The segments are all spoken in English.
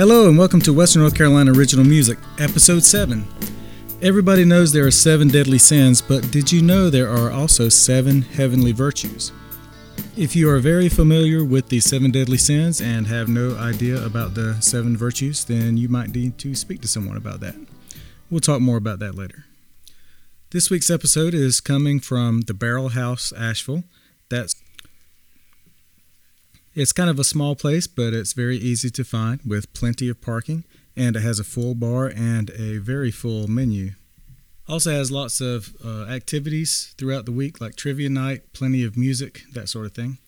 Hello and welcome to Western North Carolina Original Music, Episode 7. Everybody knows there are seven deadly sins, but did you know there are also seven heavenly virtues? If you are very familiar with the seven deadly sins and have no idea about the seven virtues, then you might need to speak to someone about that. We'll talk more about that later. This week's episode is coming from the Barrel House, Asheville. It's kind of a small place, but it's very easy to find with plenty of parking, and it has a full bar and a very full menu. Also has lots of uh, activities throughout the week, like trivia night, plenty of music, that sort of thing.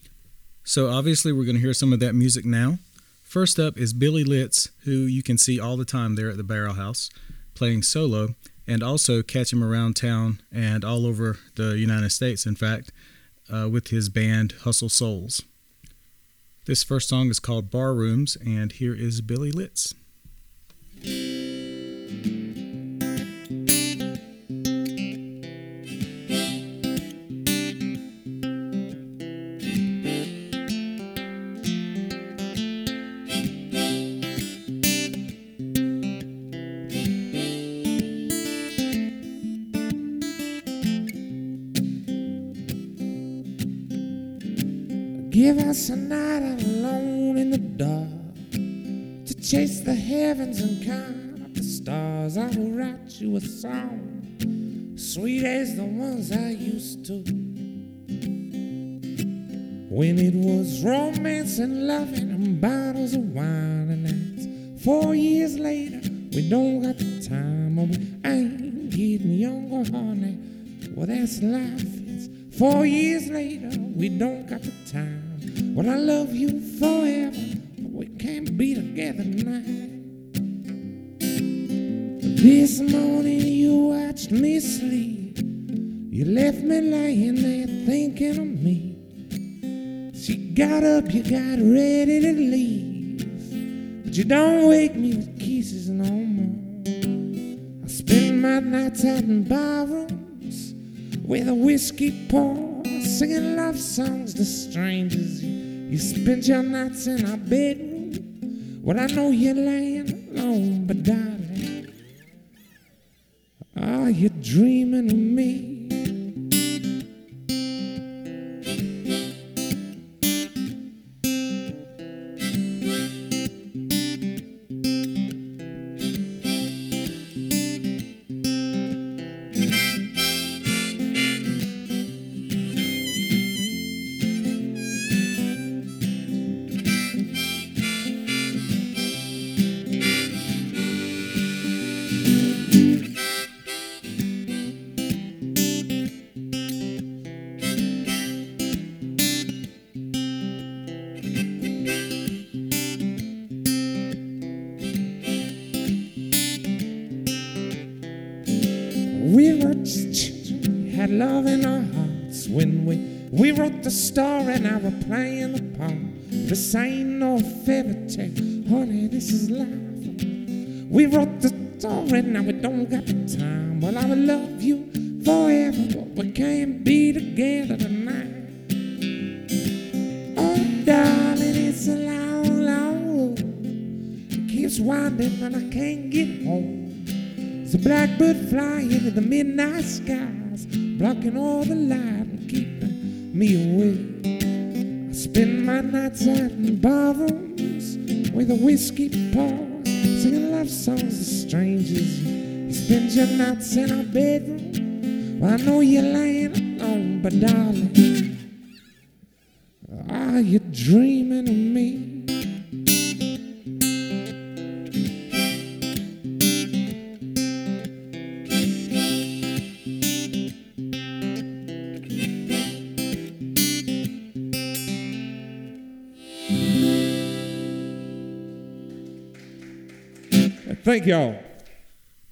So obviously, we're going to hear some of that music now. First up is Billy Litz, who you can see all the time there at the Barrel House, playing solo, and also catch him around town and all over the United States, in fact, uh, with his band Hustle Souls. This first song is called Bar Rooms, and here is Billy Litz. Give a night alone in the dark to chase the heavens and count the stars. I will write you a song, sweet as the ones I used to. When it was romance and loving and bottles of wine, and that's four years later, we don't got the time, and we ain't getting younger, honey. Well, that's life. It's four years later, we don't got the. Well, I love you forever, but we can't be together tonight. This morning you watched me sleep. You left me lying there thinking of me. She got up, you got ready to leave. But you don't wake me with kisses no more. I spend my nights out in barrooms with a whiskey pour, singing love songs to strangers. You, spent your nights in our bedroom. Well, I know you're laying alone, but darling, are you dreaming of me? The story, now we're playing the part. This ain't no fairy tale, honey, this is life. We wrote the story, now we don't got the time. Well, I will love you forever, but we can't be together tonight. Oh, darling, it's a long, long road. It keeps winding, and I can't get home. There's a blackbird flying in the midnight skies, blocking all the light and me away. I spend my nights out in barrooms with a whiskey pour, singing love songs to strangers. You spend your nights in our bedroom. Well, I know you're lying alone, but darling, are you dreaming Thank y'all.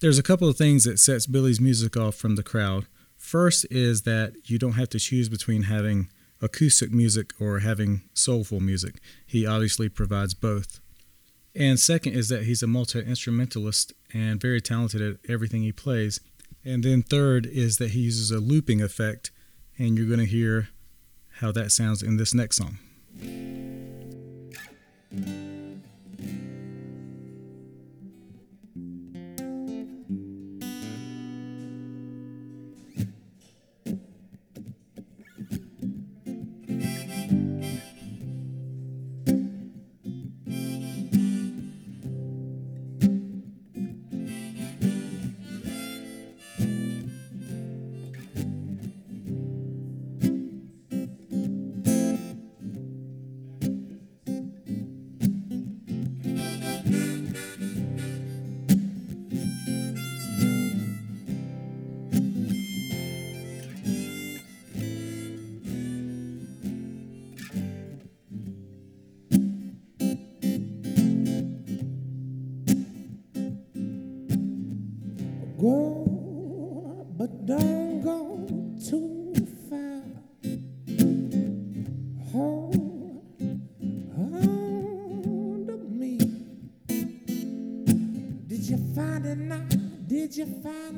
There's a couple of things that sets Billy's music off from the crowd. First is that you don't have to choose between having acoustic music or having soulful music. He obviously provides both. And second is that he's a multi instrumentalist and very talented at everything he plays. And then third is that he uses a looping effect, and you're going to hear how that sounds in this next song. Did you find?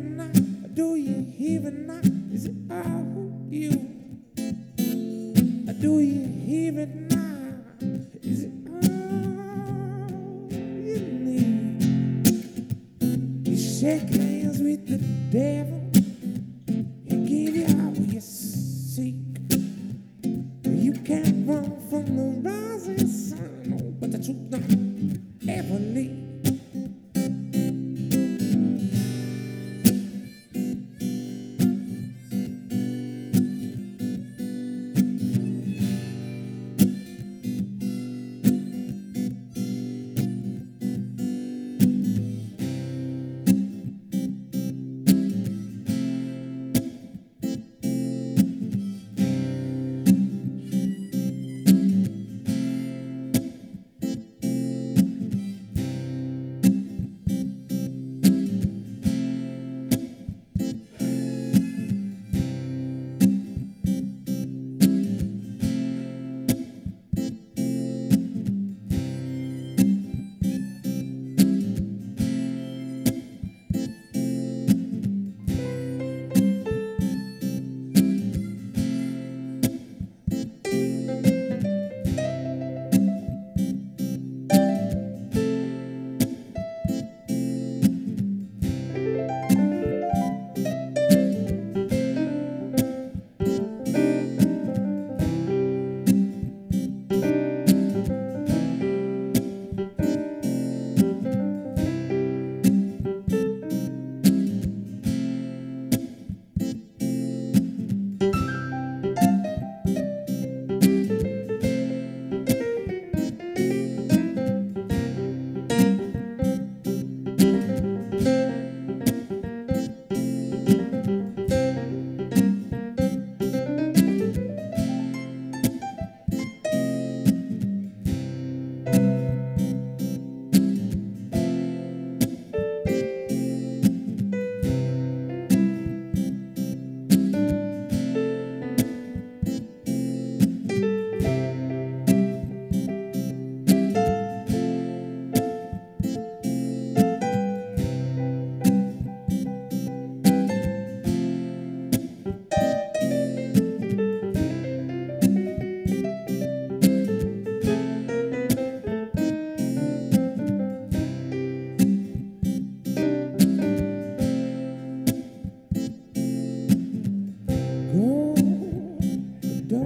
now? Do you even know? now? Is it all you?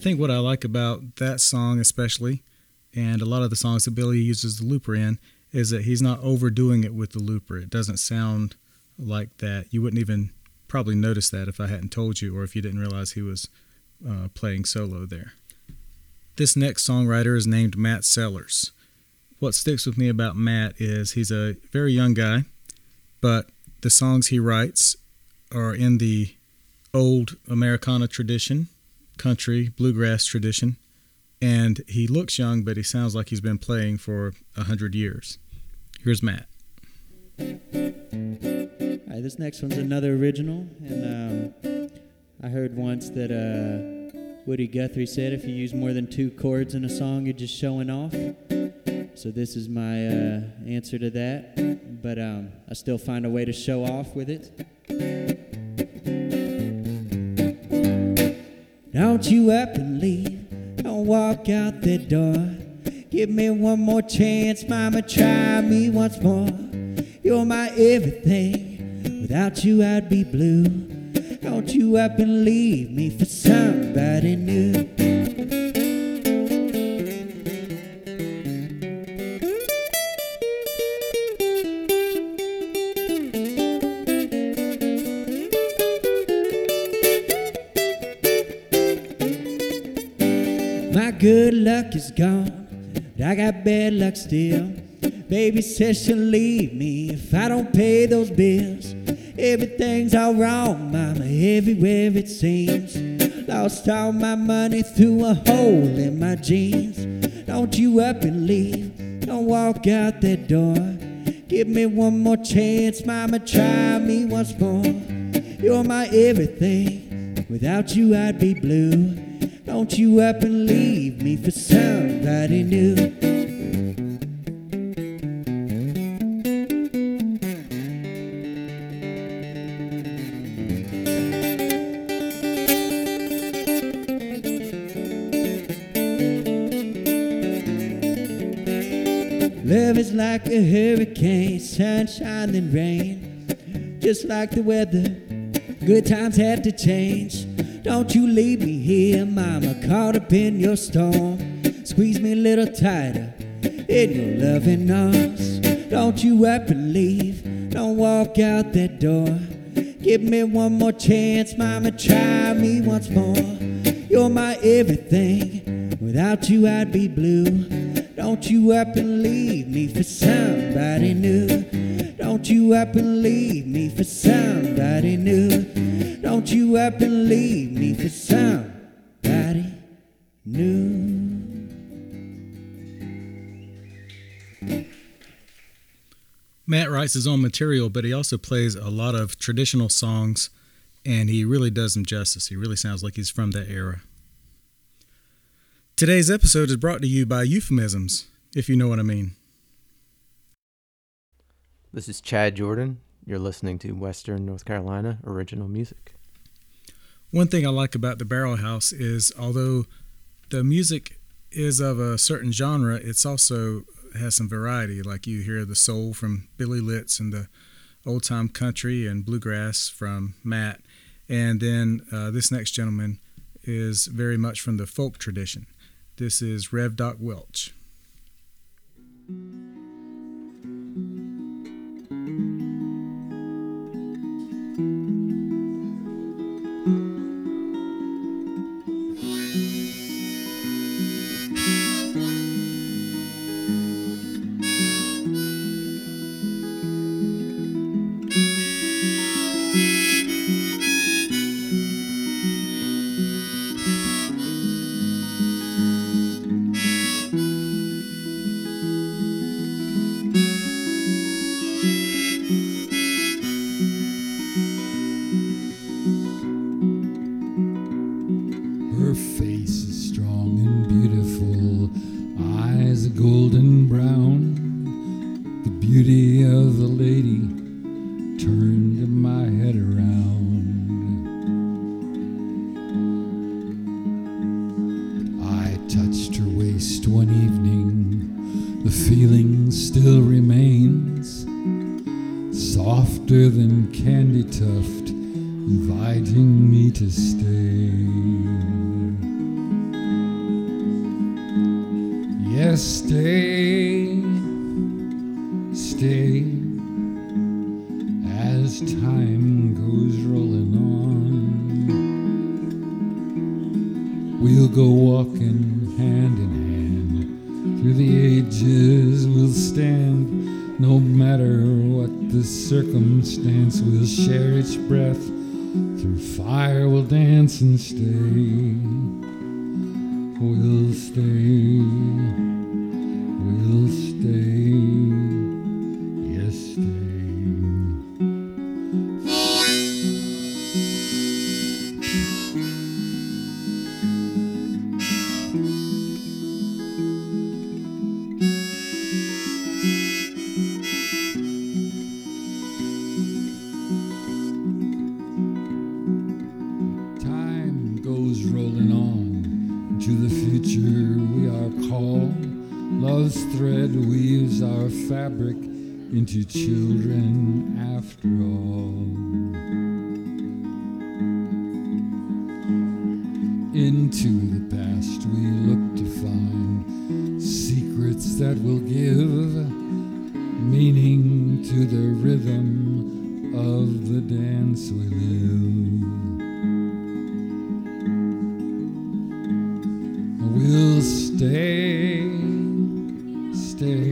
think what I like about that song, especially, and a lot of the songs that Billy uses the looper in, is that he's not overdoing it with the looper. It doesn't sound like that. You wouldn't even probably notice that if I hadn't told you or if you didn't realize he was uh, playing solo there. This next songwriter is named Matt Sellers. What sticks with me about Matt is he's a very young guy, but the songs he writes are in the old Americana tradition, country, bluegrass tradition, and he looks young, but he sounds like he's been playing for a hundred years. Here's Matt. All right, this next one's another original, and um, I heard once that uh, Woody Guthrie said if you use more than two chords in a song, you're just showing off. So this is my uh, answer to that, but um, I still find a way to show off with it. Don't you up and leave, don't walk out the door. Give me one more chance, mama, try me once more. You're my everything, without you I'd be blue. Don't you up and leave me for somebody new. Good luck is gone, but I got bad luck still. Baby says she'll leave me if I don't pay those bills. Everything's all wrong, mama, everywhere it seems. Lost all my money through a hole in my jeans. Don't you up and leave, don't walk out that door. Give me one more chance, mama, try me once more. You're my everything, without you I'd be blue. Don't you up and leave me for somebody new. Love is like a hurricane, sunshine then rain. Just like the weather, good times had to change. Don't you leave me here, mama, caught up in your storm. Squeeze me a little tighter in your loving arms. Don't you up and leave, don't walk out that door. Give me one more chance, mama, try me once more. You're my everything, without you I'd be blue. Don't you up and leave me for somebody new. Don't you up and leave me for somebody new. Don't you up and leave me for somebody new. Matt writes his own material, but he also plays a lot of traditional songs, and he really does them justice. He really sounds like he's from that era. Today's episode is brought to you by euphemisms, if you know what I mean. This is Chad Jordan. You're listening to Western North Carolina original music. One thing I like about the Barrel House is although the music is of a certain genre, it's also has some variety. Like you hear the soul from Billy Litz and the old time country and bluegrass from Matt. And then uh, this next gentleman is very much from the folk tradition. This is Rev Doc Welch. Beauty of the lady turned my head around. I touched her waist one evening, the feeling still remains. Softer than candy tuft, inviting me to stay. Dance and stay. Children after all. Into the past we look to find secrets that will give meaning to the rhythm of the dance we live. We'll stay, stay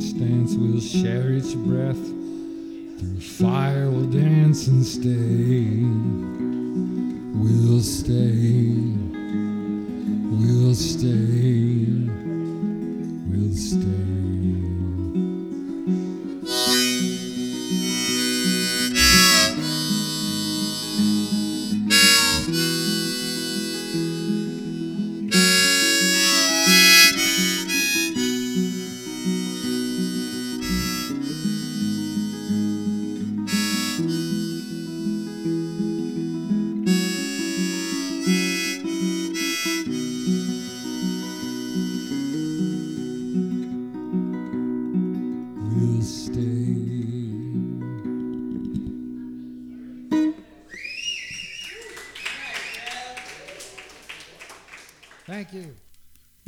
circumstance. We'll share each breath through fire. We'll dance and stay. We'll stay. We'll stay.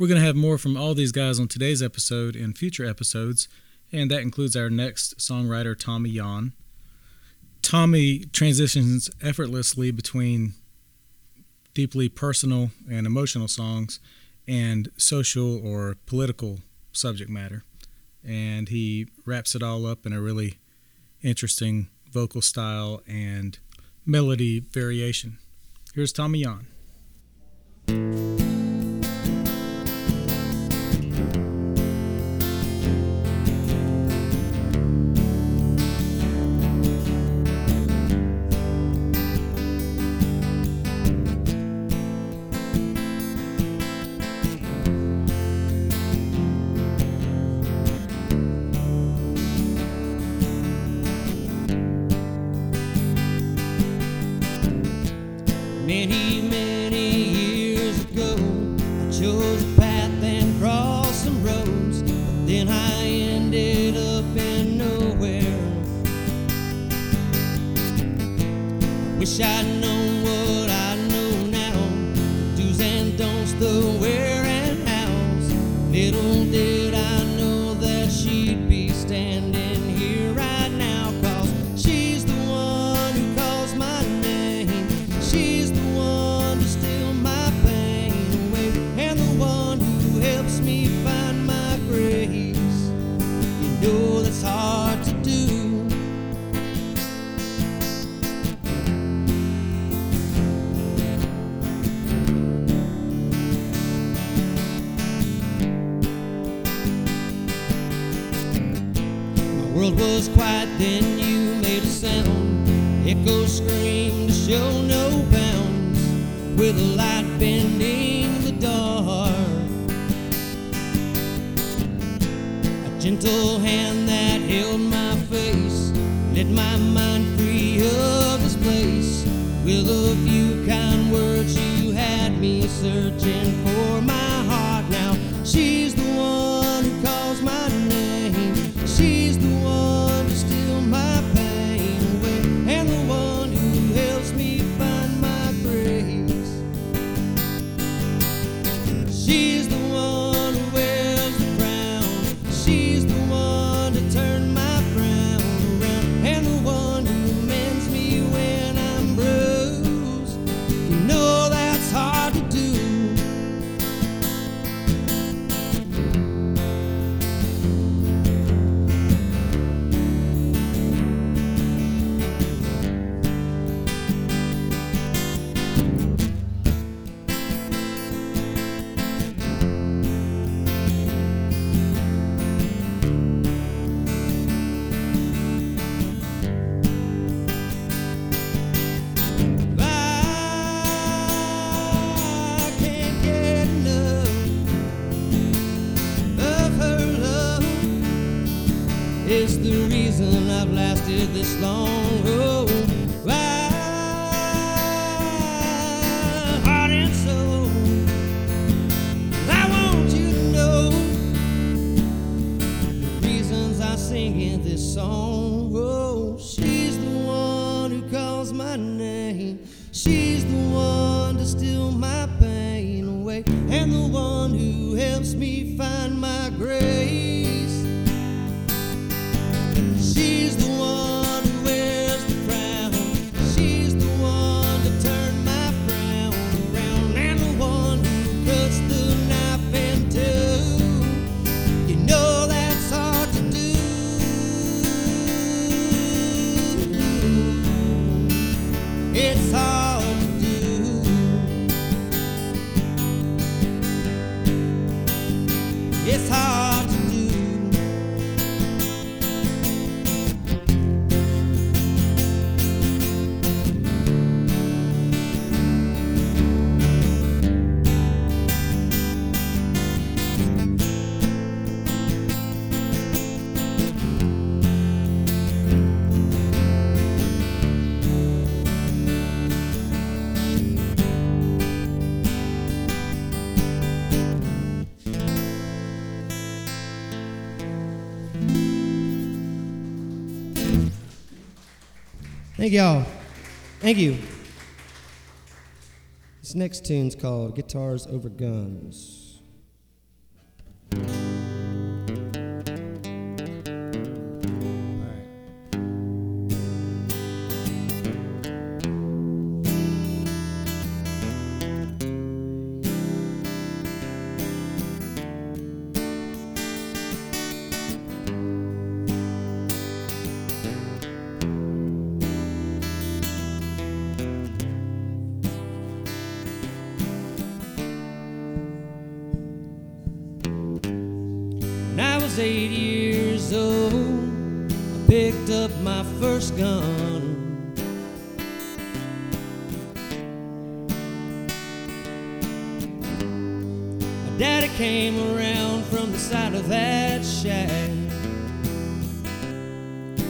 We're going to have more from all these guys on today's episode and future episodes, and that includes our next songwriter, Tommy Yan. Tommy transitions effortlessly between deeply personal and emotional songs and social or political subject matter. And he wraps it all up in a really interesting vocal style and melody variation. Here's Tommy Yan. Was quiet, then you made a sound. Echo screamed to show no bounds, with a light bending the dark. A gentle hand this long. road heart and soul. I want you to know the reasons I sing in this song. Oh, she's the one who calls my name. She's the one Thank y'all. Thank you. This next tune's called Guitars Over Guns. Was eight years old, I picked up my first gun. My daddy came around from the side of that shack.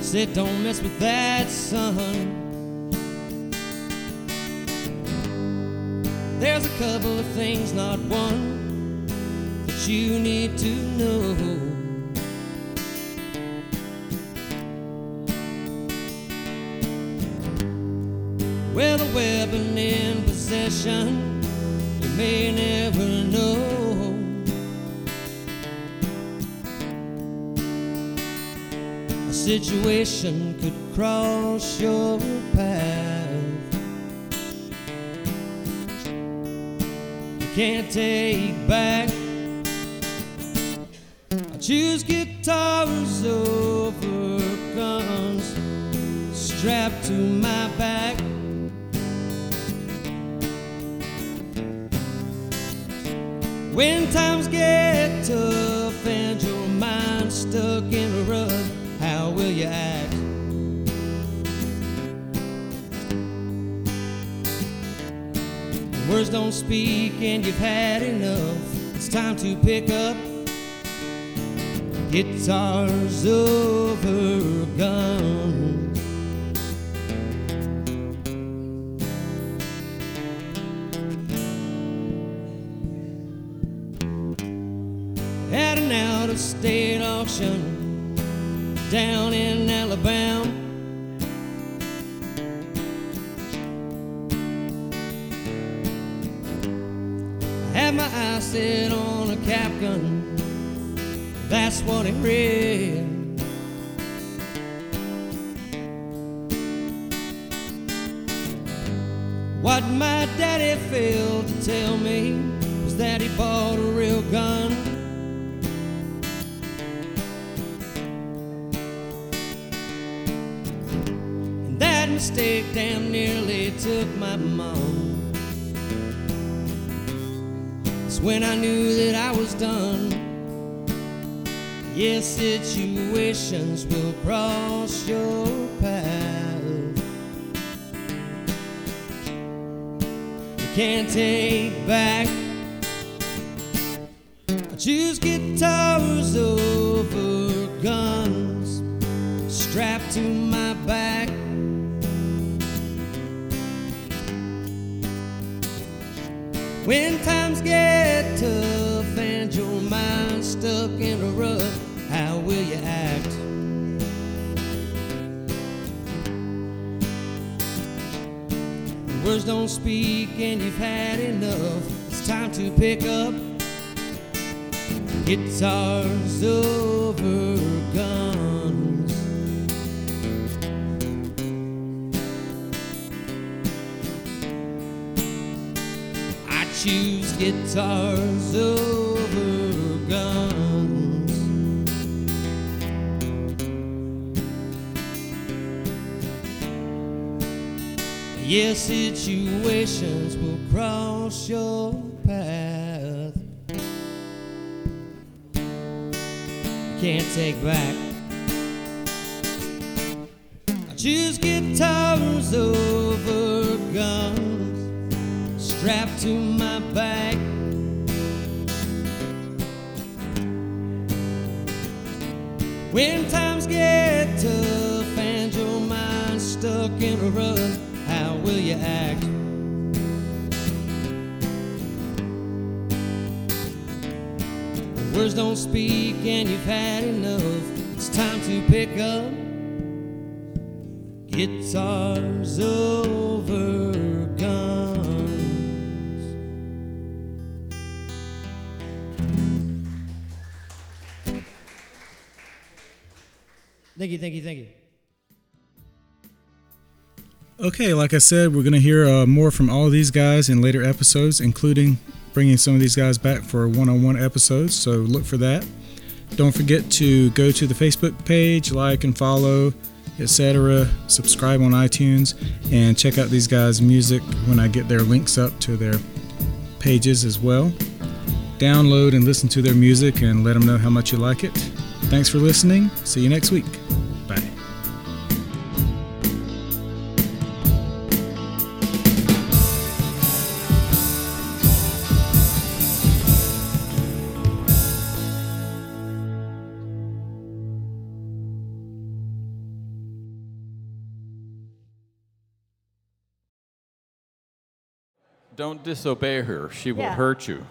Said, Don't mess with that, son. There's a couple of things, not one that you need to know. You may never know. A situation could cross your path. You can't take back. I choose guitars over guns strapped to my back. When times get tough and your mind's stuck in a rut, how will you act? Words don't speak and you've had enough. It's time to pick up guitars over guns. At an out of state auction down in Alabama. I had my eyes set on a cap gun. That's what it read. What my daddy failed to tell me was that he bought a real gun. Mistake damn nearly took my mom. It's when I knew that I was done. Yes, situations will cross your path. You can't take back. I choose guitars over When times get tough and your mind's stuck in a rut, how will you act? Words don't speak and you've had enough. It's time to pick up guitars over choose guitars over guns. Yes, situations will cross your path. Can't take back. I choose guitars over guns strapped to my back. When times get tough and your mind's stuck in a rut, how will you act? Words don't speak and you've had enough. It's time to pick up guitars over Thank you, thank you, thank you. Okay, like I said, we're going to hear uh, more from all these guys in later episodes, including bringing some of these guys back for one on one episodes. So look for that. Don't forget to go to the Facebook page, like and follow, etc. Subscribe on iTunes, and check out these guys' music when I get their links up to their pages as well. Download and listen to their music and let them know how much you like it. Thanks for listening. See you next week. Bye. Don't disobey her. She will Yeah. hurt you.